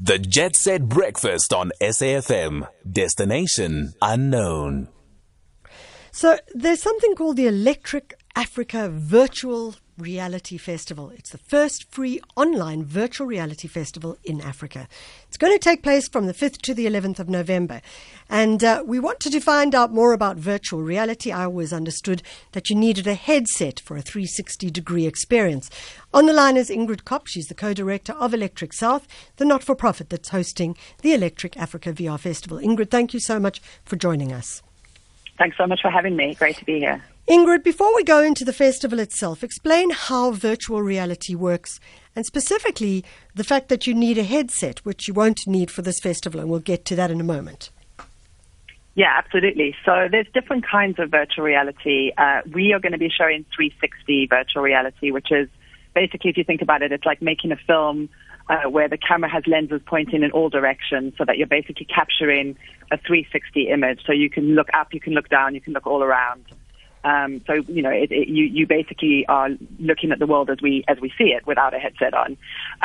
The Jet Set Breakfast on SAFM. Destination unknown. So there's something called the Electric Africa Virtual Reality Festival. It's the first free online virtual reality festival in Africa. It's going to take place from the 5th to the 11th of November. And uh, we wanted to find out more about virtual reality. I always understood that you needed a headset for a 360 degree experience. On the line is Ingrid Kopp. She's the co director of Electric South, the not for profit that's hosting the Electric Africa VR Festival. Ingrid, thank you so much for joining us. Thanks so much for having me. Great to be here. Ingrid, before we go into the festival itself, explain how virtual reality works and specifically the fact that you need a headset, which you won't need for this festival, and we'll get to that in a moment. Yeah, absolutely. So there's different kinds of virtual reality. Uh, we are going to be showing 360 virtual reality, which is basically, if you think about it, it's like making a film uh, where the camera has lenses pointing in all directions so that you're basically capturing a 360 image. So you can look up, you can look down, you can look all around. Um, so you know, it, it, you you basically are looking at the world as we as we see it without a headset on.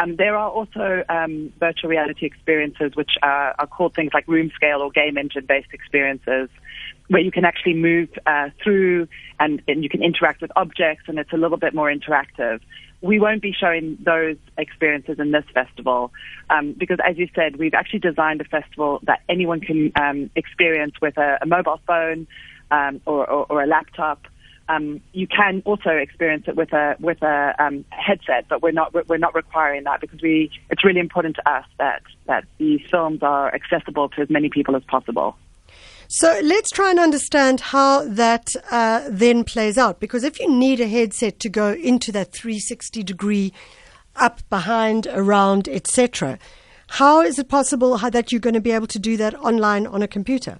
Um, there are also um, virtual reality experiences which are, are, called things like room scale or game engine based experiences, where you can actually move uh, through and, and you can interact with objects, and it's a little bit more interactive. We won't be showing those experiences in this festival um, because, as you said, we've actually designed a festival that anyone can um, experience with a, a mobile phone um, or, or, or, a laptop. Um, you can also experience it with a with a um, headset, but we're not we're not requiring that because we it's really important to us that that these films are accessible to as many people as possible. So let's try and understand how that uh, then plays out. Because if you need a headset to go into that 360 degree up, behind, around, etc., how is it possible that you're going to be able to do that online on a computer?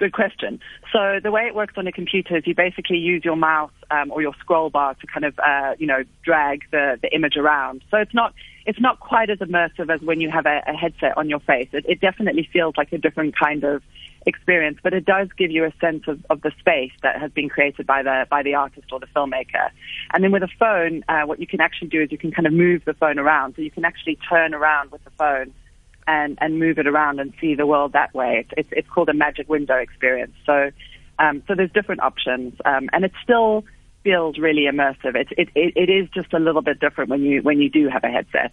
Good question. So the way it works on a computer is you basically use your mouse um, or your scroll bar to kind of, uh, you know, drag the, the image around. So it's not it's not quite as immersive as when you have a, a headset on your face. It, it definitely feels like a different kind of experience, but it does give you a sense of, of the space that has been created by the by the artist or the filmmaker. And then with a phone, uh, what you can actually do is you can kind of move the phone around, so you can actually turn around with the phone and, and move it around and see the world that way. It's, it's, it's called a magic window experience. So, um, so there's different options, um, and it still feels really immersive. It, it, it, it is just a little bit different when you when you do have a headset.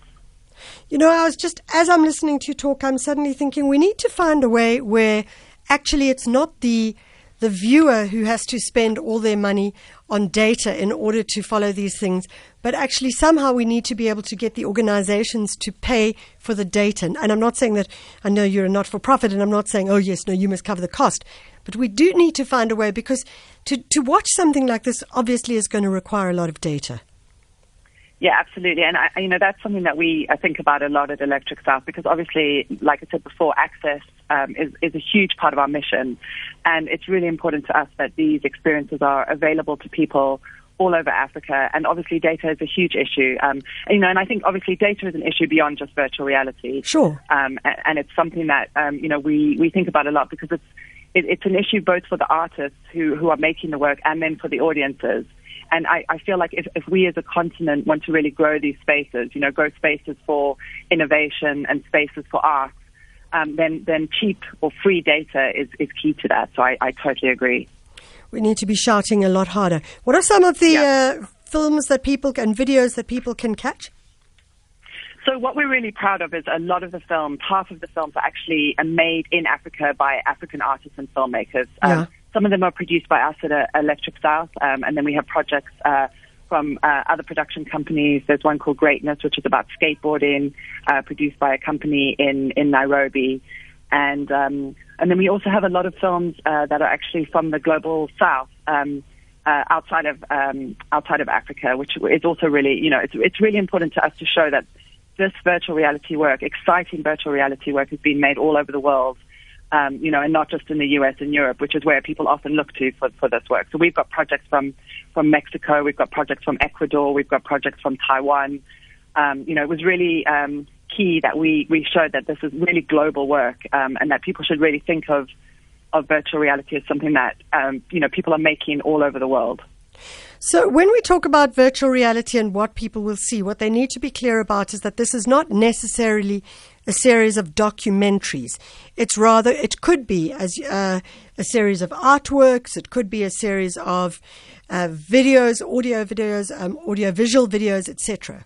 You know, I was just as I'm listening to you talk, I'm suddenly thinking we need to find a way where actually it's not the the viewer who has to spend all their money on data in order to follow these things, but actually somehow we need to be able to get the organizations to pay for the data. And I'm not saying that I know you're a not for profit, and I'm not saying, oh, yes, no, you must cover the cost. But we do need to find a way because to, to watch something like this obviously is going to require a lot of data. Yeah, absolutely. And I, you know, that's something that we I think about a lot at Electric South because obviously, like I said before, access um, is, is a huge part of our mission. And it's really important to us that these experiences are available to people all over Africa. And obviously, data is a huge issue. Um, and, you know, and I think obviously data is an issue beyond just virtual reality. Sure. Um, and, and, it's something that um, you know we we think about a lot because it's it, it's an issue both for the artists who who are making the work and then for the audiences. And I, I feel like if, if we as a continent want to really grow these spaces, you know, grow spaces for innovation and spaces for art, um, then then cheap or free data is, is key to that. So I, I totally agree. We need to be shouting a lot harder. What are some of the yeah. uh, films that people and videos that people can catch? So what we're really proud of is a lot of the films, half of the films are actually made in Africa by African artists and filmmakers. Yeah. Um, some of them are produced by us at uh, Electric South, um, and then we have projects uh, from uh, other production companies. There's one called Greatness, which is about skateboarding, uh, produced by a company in in Nairobi, and um, and then we also have a lot of films uh, that are actually from the global south. Um, uh, outside of um, outside of Africa, which is also really, you know, it's it's really important to us to show that this virtual reality work, exciting virtual reality work, has been made all over the world, um, you know, and not just in the US and Europe, which is where people often look to for, for this work. So we've got projects from from Mexico. We've got projects from Ecuador. We've got projects from Taiwan. Um, you know, it was really um, key that we, we showed that this is really global work um, and that people should really think of, of virtual reality as something that, um, you know, people are making all over the world. So, when we talk about virtual reality and what people will see, what they need to be clear about is that this is not necessarily a series of documentaries. It's rather, it could be as uh, a series of artworks. It could be a series of uh, videos, audio videos, um, audio visual videos, etc.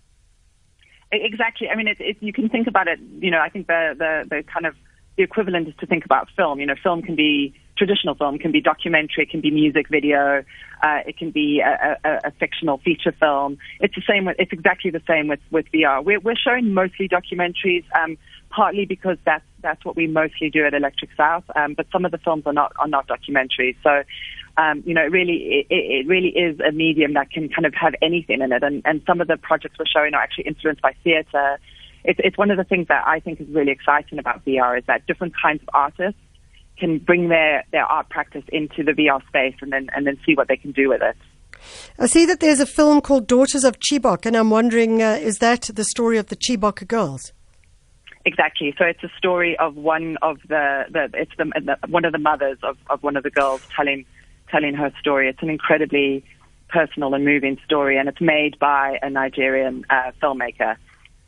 Exactly. I mean, it, it, you can think about it. You know, I think the, the the kind of the equivalent is to think about film. You know, film can be traditional film, can be documentary, it can be music video, uh, it can be a, a, a, fictional feature film. It's the same. With, it's exactly the same with with VR. We're, we're showing mostly documentaries, um, partly because that's that's what we mostly do at Electric South. Um, but some of the films are not are not documentaries. So. Um, you know, it really, it, it really is a medium that can kind of have anything in it. And, and some of the projects we're showing are actually influenced by theatre, it's, it's one of the things that I think is really exciting about VR is that different kinds of artists can bring their, their art practice into the VR space and then and then see what they can do with it. I see that there's a film called Daughters of Chibok, and I'm wondering, uh, is that the story of the Chibok girls? Exactly. So it's a story of one of the, the it's the, the, one of the mothers of, of one of the girls telling telling her story. It's an incredibly personal and moving story, and it's made by a Nigerian uh, filmmaker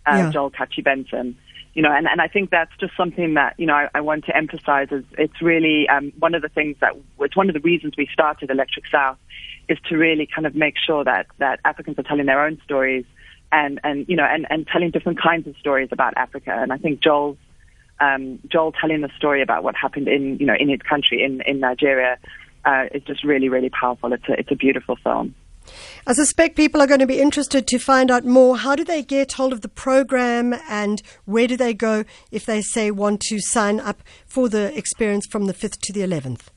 uh, yeah. Joel Kachi Benson. You know, and, and I think that's just something that, you know, I, I want to emphasize is it's really um, one of the things that, it's one of the reasons we started Electric South is to really kind of make sure that, that Africans are telling their own stories and, and, you know, and, and telling different kinds of stories about Africa. And I think Joel's, um, Joel telling the story about what happened in, you know, in his country, in, in Nigeria, uh, is just really, really powerful. It's a, it's a beautiful film. I suspect people are going to be interested to find out more. How do they get hold of the program and where do they go if they say want to sign up for the experience from the 5th to the 11th?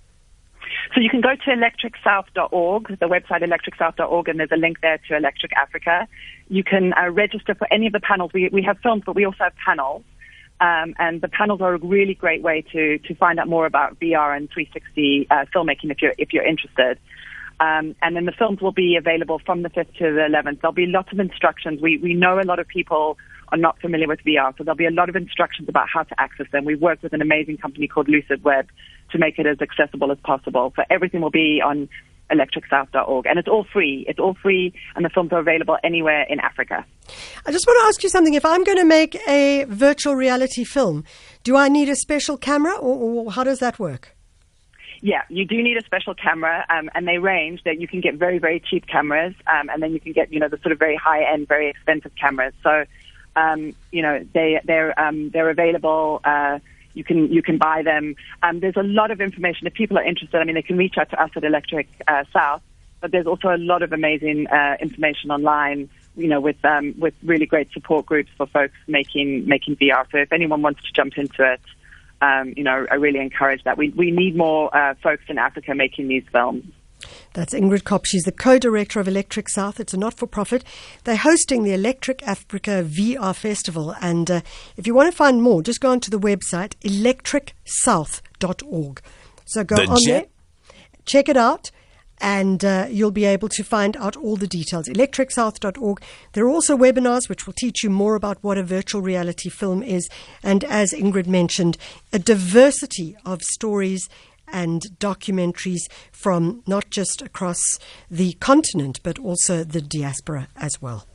So you can go to electricsouth.org, the website electricsouth.org, and there's a link there to Electric Africa. You can uh, register for any of the panels. We, we have films, but we also have panels. Um, and the panels are a really great way to, to find out more about VR and 360 uh, filmmaking if you're, if you're interested. Um, and then the films will be available from the 5th to the 11th. There'll be lots of instructions. We, we know a lot of people are not familiar with VR, so there'll be a lot of instructions about how to access them. We've worked with an amazing company called LucidWeb to make it as accessible as possible. So everything will be on electricsouth.org. And it's all free. It's all free, and the films are available anywhere in Africa. I just want to ask you something. If I'm going to make a virtual reality film, do I need a special camera, or, or how does that work? Yeah, you do need a special camera, um, and they range that you can get very, very cheap cameras, um, and then you can get, you know, the sort of very high end, very expensive cameras. So, um, you know, they they're um, they're available. Uh, you can you can buy them. Um, there's a lot of information. If people are interested, I mean, they can reach out to us at Electric uh, South. But there's also a lot of amazing uh, information online. You know, with um, with really great support groups for folks making making VR. So if anyone wants to jump into it um, you know, I really encourage that. We, we need more uh, folks in Africa making these films. That's Ingrid Kopp. She's the co-director of Electric South. It's a not-for-profit. They're hosting the Electric Africa VR Festival. And uh, if you want to find more, just go onto the website, electricsouth.org. So go the on jet- there, check it out and uh, you'll be able to find out all the details. ElectricSouth.org. There are also webinars which will teach you more about what a virtual reality film is, and as Ingrid mentioned, a diversity of stories and documentaries from not just across the continent but also the diaspora as well.